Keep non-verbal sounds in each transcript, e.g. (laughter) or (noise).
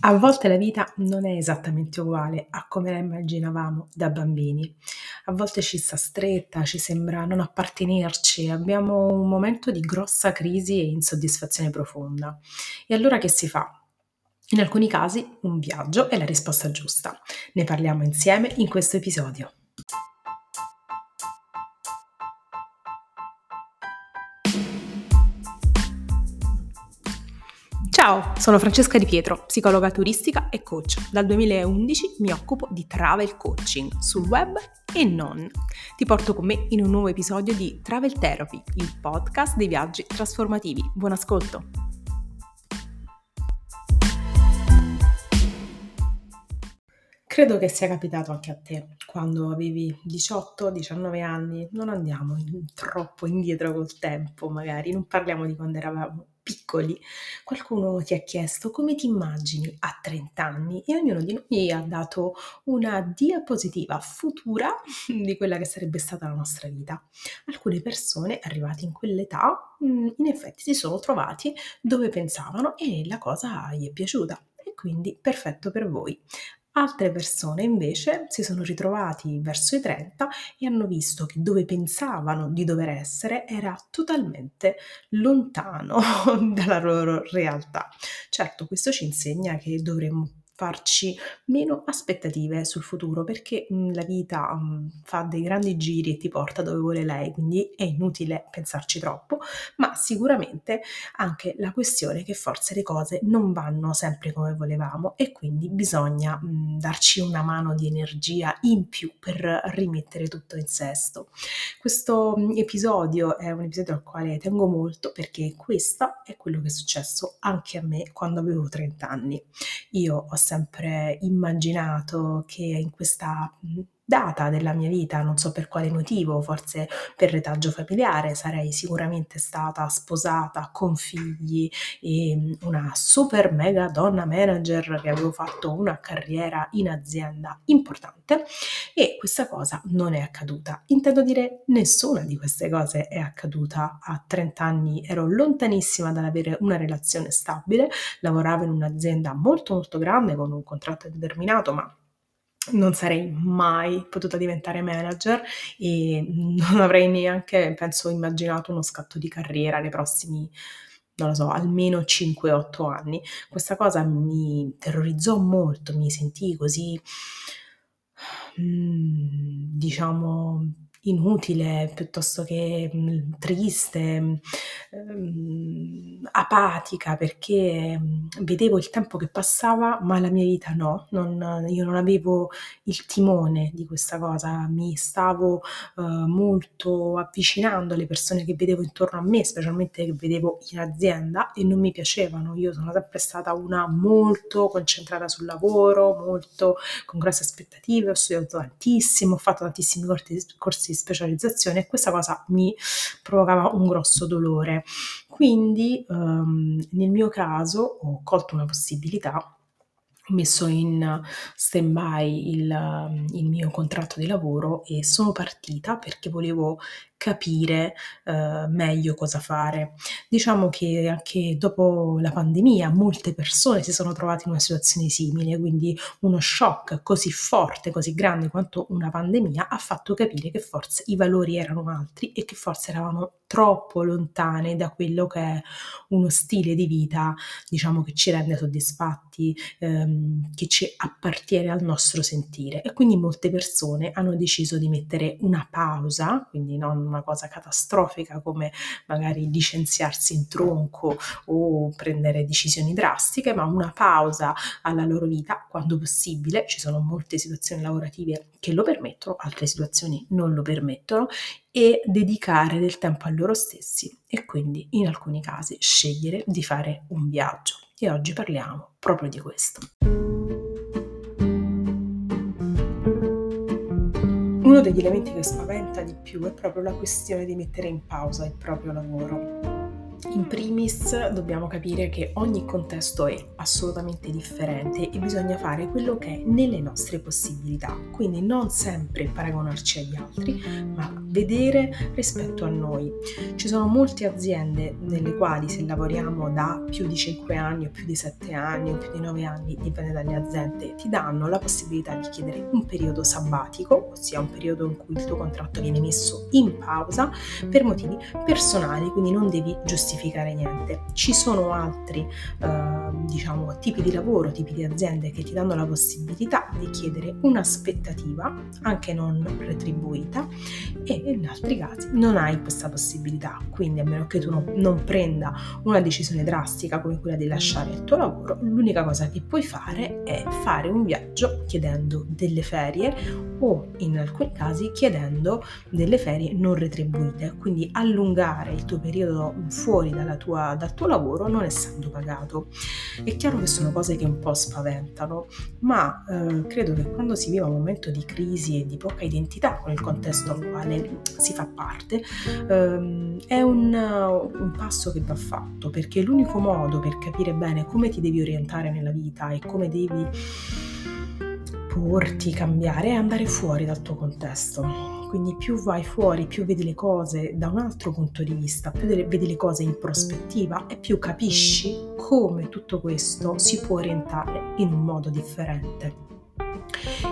A volte la vita non è esattamente uguale a come la immaginavamo da bambini. A volte ci sta stretta, ci sembra non appartenerci, abbiamo un momento di grossa crisi e insoddisfazione profonda. E allora che si fa? In alcuni casi un viaggio è la risposta giusta. Ne parliamo insieme in questo episodio. Ciao, sono Francesca Di Pietro, psicologa turistica e coach. Dal 2011 mi occupo di travel coaching sul web e non. Ti porto con me in un nuovo episodio di Travel Therapy, il podcast dei viaggi trasformativi. Buon ascolto! Credo che sia capitato anche a te, quando avevi 18-19 anni, non andiamo troppo indietro col tempo magari, non parliamo di quando eravamo piccoli, qualcuno ti ha chiesto come ti immagini a 30 anni e ognuno di noi ha dato una diapositiva futura (laughs) di quella che sarebbe stata la nostra vita. Alcune persone arrivate in quell'età mm, in effetti si sono trovati dove pensavano e la cosa gli è piaciuta quindi perfetto per voi. Altre persone invece si sono ritrovati verso i 30 e hanno visto che dove pensavano di dover essere era totalmente lontano (laughs) dalla loro realtà. Certo, questo ci insegna che dovremmo farci meno aspettative sul futuro perché mh, mhmm, la vita mhmm, fa dei grandi giri e ti porta dove vuole lei, quindi è inutile pensarci troppo, ma sicuramente anche la questione che forse le cose non vanno sempre come volevamo e quindi bisogna mhmm, darci una mano di energia in più per rimettere tutto in sesto. Questo episodio è un episodio al quale tengo molto perché questo è quello che è successo anche a me quando avevo 30 anni. Io ho sempre immaginato che in questa data della mia vita, non so per quale motivo, forse per retaggio familiare, sarei sicuramente stata sposata con figli e mm, una super mega donna manager che avevo fatto una carriera in azienda importante e questa cosa non è accaduta. Intendo dire nessuna di queste cose è accaduta. A 30 anni ero lontanissima dall'avere una relazione stabile, lavoravo in un'azienda molto molto grande con un contratto determinato, ma non sarei mai potuta diventare manager e non avrei neanche, penso, immaginato uno scatto di carriera nei prossimi, non lo so, almeno 5-8 anni. Questa cosa mi terrorizzò molto, mi sentii così, mm, diciamo, inutile piuttosto che mh, triste, mh, apatica perché mh, vedevo il tempo che passava ma la mia vita no, non, io non avevo il timone di questa cosa, mi stavo uh, molto avvicinando alle persone che vedevo intorno a me, specialmente che vedevo in azienda e non mi piacevano, io sono sempre stata una molto concentrata sul lavoro, molto con grosse aspettative, ho studiato tantissimo, ho fatto tantissimi corsi, corsi specializzazione e questa cosa mi provocava un grosso dolore. Quindi um, nel mio caso ho colto una possibilità ho messo in stand-by il, il, mio contratto di lavoro e sono partita perché volevo capire eh, meglio cosa fare. Diciamo che anche dopo la pandemia molte persone si sono trovate in una situazione simile, quindi uno shock così forte, così grande quanto una pandemia ha fatto capire che forse i valori erano altri e che forse eravamo troppo lontane da quello che è uno stile di vita, diciamo, che ci rende soddisfatti, ehm, che ci appartiene al nostro sentire. E quindi molte persone hanno deciso di mettere una pausa, quindi non una cosa catastrofica come magari licenziarsi in tronco o prendere decisioni drastiche, ma una pausa alla loro vita quando possibile. Ci sono molte situazioni lavorative che lo permettono, altre situazioni non lo permettono e dedicare del tempo a loro stessi e quindi in alcuni casi scegliere di fare un viaggio. E oggi parliamo proprio di questo. Uno degli elementi che spaventa di più è proprio la questione di mettere in pausa il proprio lavoro. In primis dobbiamo capire che ogni contesto è assolutamente differente e bisogna fare quello che è nelle nostre possibilità, quindi non sempre paragonarci agli altri, ma vedere rispetto a noi. Ci sono molte aziende nelle quali se lavoriamo da più di 5 anni o più di 7 anni o più di 9 anni, dipende dalle aziende, ti danno la possibilità di chiedere un periodo sabbatico, ossia un periodo in cui il tuo contratto viene messo in pausa per motivi personali, quindi non devi giustificare niente. Ci sono altri eh, diciamo, tipi di lavoro, tipi di aziende che ti danno la possibilità di chiedere un'aspettativa, anche non retribuita, e in altri casi non hai questa possibilità. Quindi a meno che tu non, non prenda una decisione drastica come quella di lasciare il tuo lavoro, l'unica cosa che puoi fare è fare un viaggio chiedendo delle ferie o in alcuni casi chiedendo delle ferie non retribuite, quindi allungare il tuo periodo fuori tua, dal tuo lavoro non essendo pagato. È chiaro che sono cose che un po' spaventano, ma eh, credo che quando si vive un momento di crisi e di poca identità con il contesto al quale si fa parte, ehm, è un, un passo che va fatto, perché l'unico modo per capire bene come ti devi orientare nella vita e come devi porti, cambiare è andare fuori dal tuo contesto quindi più vai fuori, più vedi le cose da un altro punto di vista, più vedi le cose in prospettiva e più capisci come tutto questo si può orientare in un modo differente.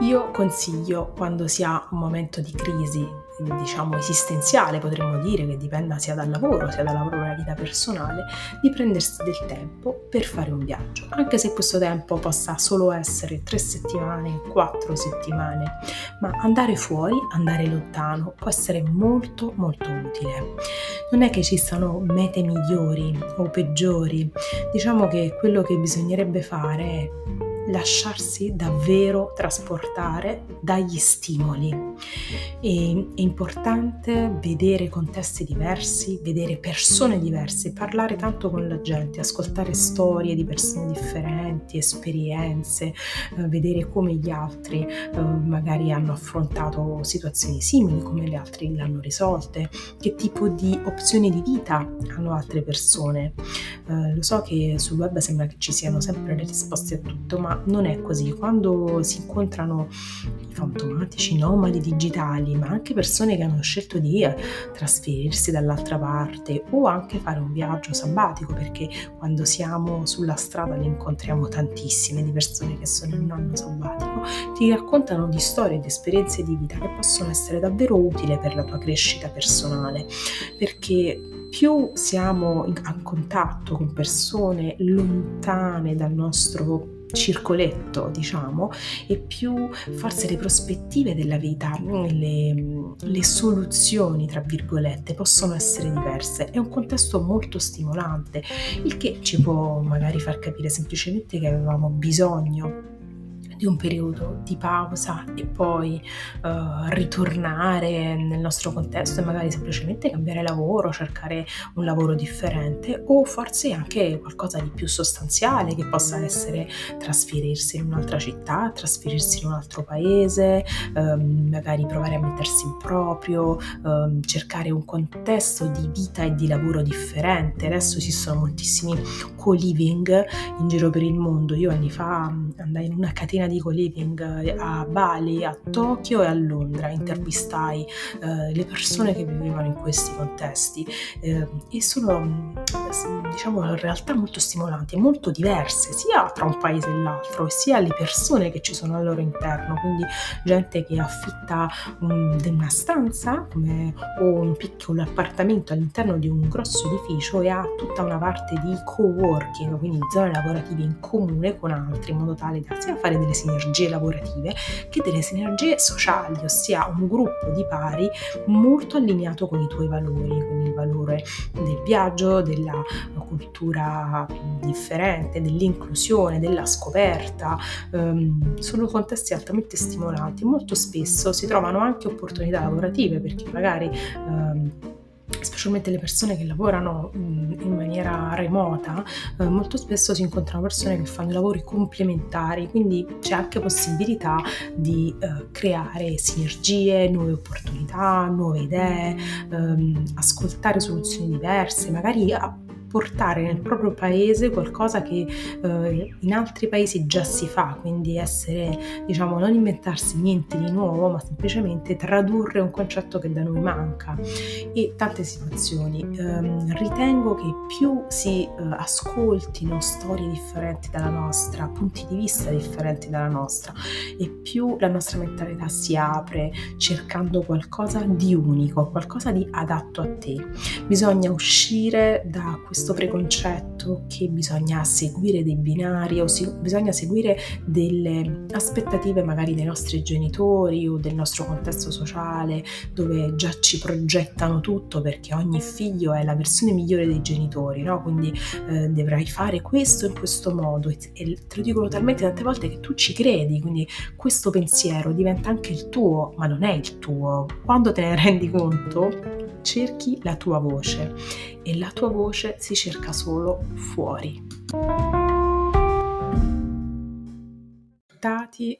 Io consiglio quando si ha un momento di crisi diciamo esistenziale, potremmo dire, che dipenda sia dal lavoro sia dal lavoro della vita personale, di prendersi del tempo per fare un viaggio, anche se questo tempo possa solo essere tre settimane, quattro settimane, ma andare fuori, andare lontano può essere molto molto utile. Non è che ci siano mete migliori o peggiori, diciamo che quello che bisognerebbe fare è lasciarsi davvero trasportare dagli stimoli. E, è importante vedere contesti diversi, vedere persone diverse, parlare tanto con la gente, ascoltare storie di persone differenti, esperienze, eh, vedere come gli altri eh, magari hanno affrontato situazioni simili, come le altre l'hanno risolte, che tipo di opzioni di vita hanno altre persone. Eh, lo so che sul web sembra che ci siano sempre le risposte a tutto, ma non è così. Quando si incontrano i fantomatici nomadi digitali, ma anche persone che hanno scelto di trasferirsi dall'altra parte o anche fare un viaggio sabbatico, perché quando siamo sulla strada ne incontriamo tantissime di persone che sono in un anno sabbatico, ti raccontano di storie di esperienze di vita che possono essere davvero utili per la tua crescita personale, perché più siamo a contatto con persone lontane dal nostro circoletto, diciamo, e più forse le prospettive della vita, le, le, soluzioni, tra virgolette, possono essere diverse. È un contesto molto stimolante, il che ci può magari far capire semplicemente che avevamo bisogno di un periodo di pausa e poi uh, ritornare nel nostro contesto e magari semplicemente cambiare lavoro, cercare un lavoro differente o forse anche qualcosa di più sostanziale che possa essere trasferirsi in un'altra città, trasferirsi in un altro paese, um, magari provare a mettersi in proprio, um, cercare un contesto di vita e di lavoro differente. Adesso esistono moltissimi co-living in giro per il mondo. Io anni fa andai in una catena di co-living eh, a Bali, a Tokyo e a Londra, intervistai eh, le persone che vivevano in questi contesti. Eh, e sono diciamo realtà molto stimolanti e molto diverse sia tra un paese e l'altro sia le persone che ci sono al loro interno, quindi gente che affitta un, una stanza come, o un piccolo appartamento all'interno di un grosso edificio e ha tutta una parte di co-working, quindi zone lavorative in comune con altri in modo tale da sia fare delle sinergie lavorative che delle sinergie sociali, ossia un gruppo di pari molto allineato con i tuoi valori, con il valore del viaggio, della cultura differente, dell'inclusione, della scoperta. Um, sono contesti altamente stimolanti. Molto spesso si trovano anche opportunità lavorative perché magari um, specialmente le persone che lavorano in maniera remota, eh, molto spesso si incontrano persone che fanno lavori complementari, quindi c'è anche possibilità di eh, creare sinergie, nuove opportunità, nuove idee, ehm, ascoltare soluzioni diverse, magari portare nel proprio paese qualcosa che eh, in altri paesi già si fa, quindi essere, diciamo, non inventarsi niente di nuovo, ma semplicemente tradurre un concetto che da noi manca. E tante situazioni. Um, ritengo che più si uh, ascoltino storie differenti dalla nostra, punti di vista differenti dalla nostra, e più la nostra mentalità si apre cercando qualcosa di unico, qualcosa di adatto a te. Bisogna uscire da questo preconcetto che bisogna seguire dei binari o si, bisogna seguire delle aspettative magari dei nostri genitori o del nostro contesto sociale dove già ci progettano tutto perché ogni figlio è la versione migliore dei genitori, no? quindi eh, dovrai fare questo in questo modo e te lo dicono talmente tante volte che tu ci credi, quindi questo pensiero diventa anche il tuo, ma non è il tuo. Quando te ne rendi conto, cerchi la tua voce e la tua voce si cerca solo fuori.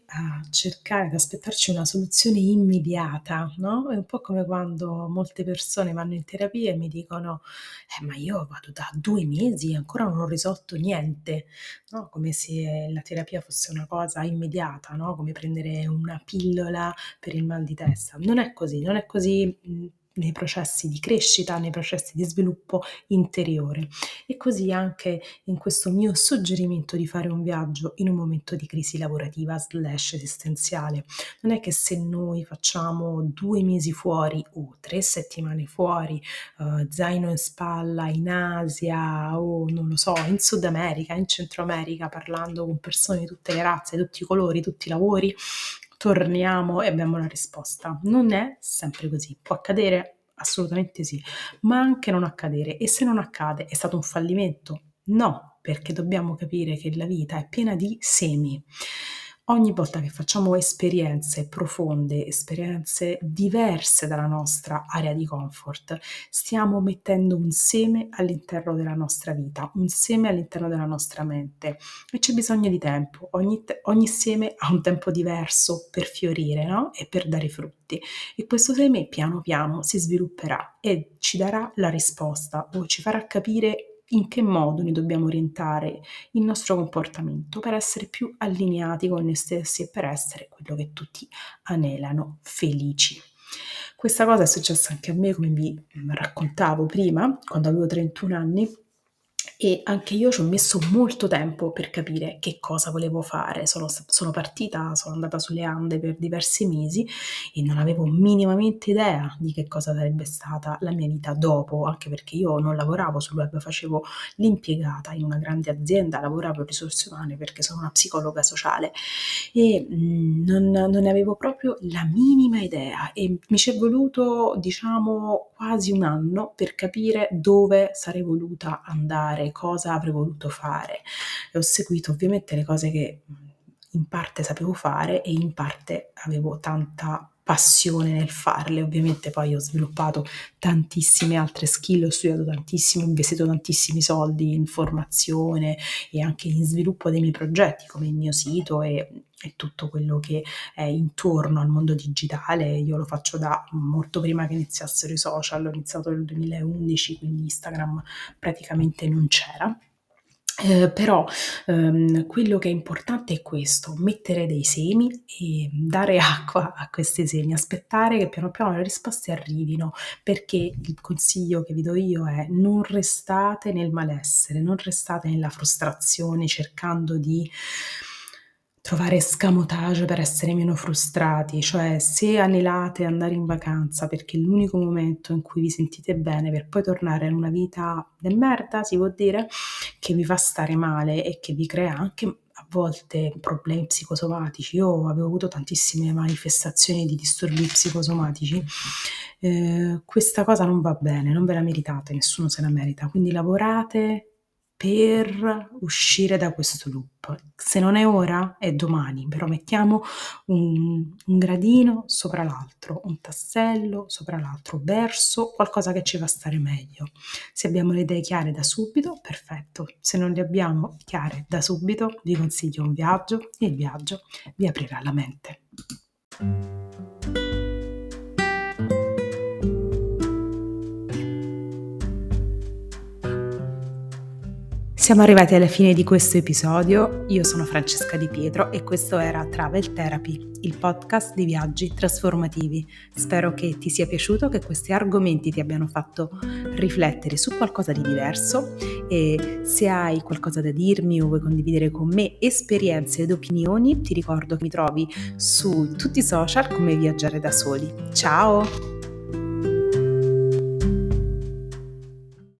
a cercare ad aspettarci una soluzione immediata, no? È un po' come quando molte persone vanno in terapia e mi dicono: "Eh, ma io vado da due mesi e ancora non ho risolto niente", no? Come se la terapia fosse una cosa immediata, no? Come prendere una pillola per il mal di testa. Non è così, non è così, nei processi di crescita, nei processi di sviluppo interiore. E così anche in questo mio suggerimento di fare un viaggio in un momento di crisi lavorativa slash esistenziale. Non è che se noi facciamo due mesi fuori o tre settimane fuori, uh, zaino in spalla in Asia o non lo so, in Sud America, in Centro America, parlando con persone di tutte le razze, tutti i colori, tutti i lavori, torniamo e abbiamo la risposta. Non è sempre così, può accadere? Assolutamente sì, ma anche non accadere. E se non accade, è stato un fallimento? No, perché dobbiamo capire che la vita è piena di semi ogni volta che facciamo esperienze profonde, esperienze diverse dalla nostra area di comfort, stiamo mettendo un seme all'interno della nostra vita, un seme all'interno della nostra mente e c'è bisogno di tempo. Ogni, te- ogni seme ha un tempo diverso per fiorire no? e per dare frutti e questo seme piano piano si svilupperà e ci darà la risposta o ci farà capire in che modo noi dobbiamo orientare il nostro comportamento per essere più allineati con noi stessi e per essere quello che tutti anelano, felici. Questa cosa è successa anche a me, come vi raccontavo prima, quando avevo 31 anni e anche io ci ho messo molto tempo per capire che cosa volevo fare. Sono, sono, partita, sono andata sulle Ande per diversi mesi e non avevo minimamente idea di che cosa sarebbe stata la mia vita dopo, anche perché io non lavoravo sul web, facevo l'impiegata in una grande azienda, lavoravo risorse umane perché sono una psicologa sociale e mm, non, non ne avevo proprio la minima idea e mi ci è voluto, diciamo, quasi un anno per capire dove sarei voluta andare cosa avrei voluto fare. E ho seguito ovviamente le cose che in parte sapevo fare e in parte avevo tanta passione nel farle. Ovviamente poi ho sviluppato tantissime altre skill, ho studiato tantissimo, ho investito tantissimi soldi in formazione e anche in sviluppo dei miei progetti come il mio sito e, e tutto quello che è intorno al mondo digitale. Io lo faccio da molto prima che iniziassero i social, ho iniziato nel 2011, quindi Instagram praticamente non c'era eh, però ehm, quello che è importante è questo, mettere dei semi e dare (laughs) acqua a questi semi, aspettare che piano piano le risposte arrivino, perché il consiglio che vi do io è non restate nel malessere, non restate nella frustrazione cercando di trovare escamotage per essere meno frustrati, cioè se anelate andare in vacanza perché è l'unico momento in cui vi sentite bene per poi tornare a una vita del merda, si può dire, che vi fa stare male e che vi crea anche a volte problemi psicosomatici. Io avevo avuto tantissime manifestazioni di disturbi psicosomatici. Eh, questa cosa non va bene, non ve la meritate, nessuno se la merita. Quindi lavorate per uscire da questo loop. Se non è ora, è domani, però mettiamo un, un, gradino sopra l'altro, un tassello sopra l'altro, verso qualcosa che ci fa stare meglio. Se abbiamo le idee chiare da subito, perfetto. Se non le abbiamo chiare da subito, vi consiglio un viaggio e il viaggio vi aprirà la mente. Siamo arrivati alla fine di questo episodio, io sono Francesca Di Pietro e questo era Travel Therapy, il podcast di viaggi trasformativi. Spero che ti sia piaciuto, che questi argomenti ti abbiano fatto riflettere su qualcosa di diverso e se hai qualcosa da dirmi o vuoi condividere con me esperienze ed opinioni, ti ricordo che mi trovi su tutti i social come Viaggiare da Soli. Ciao!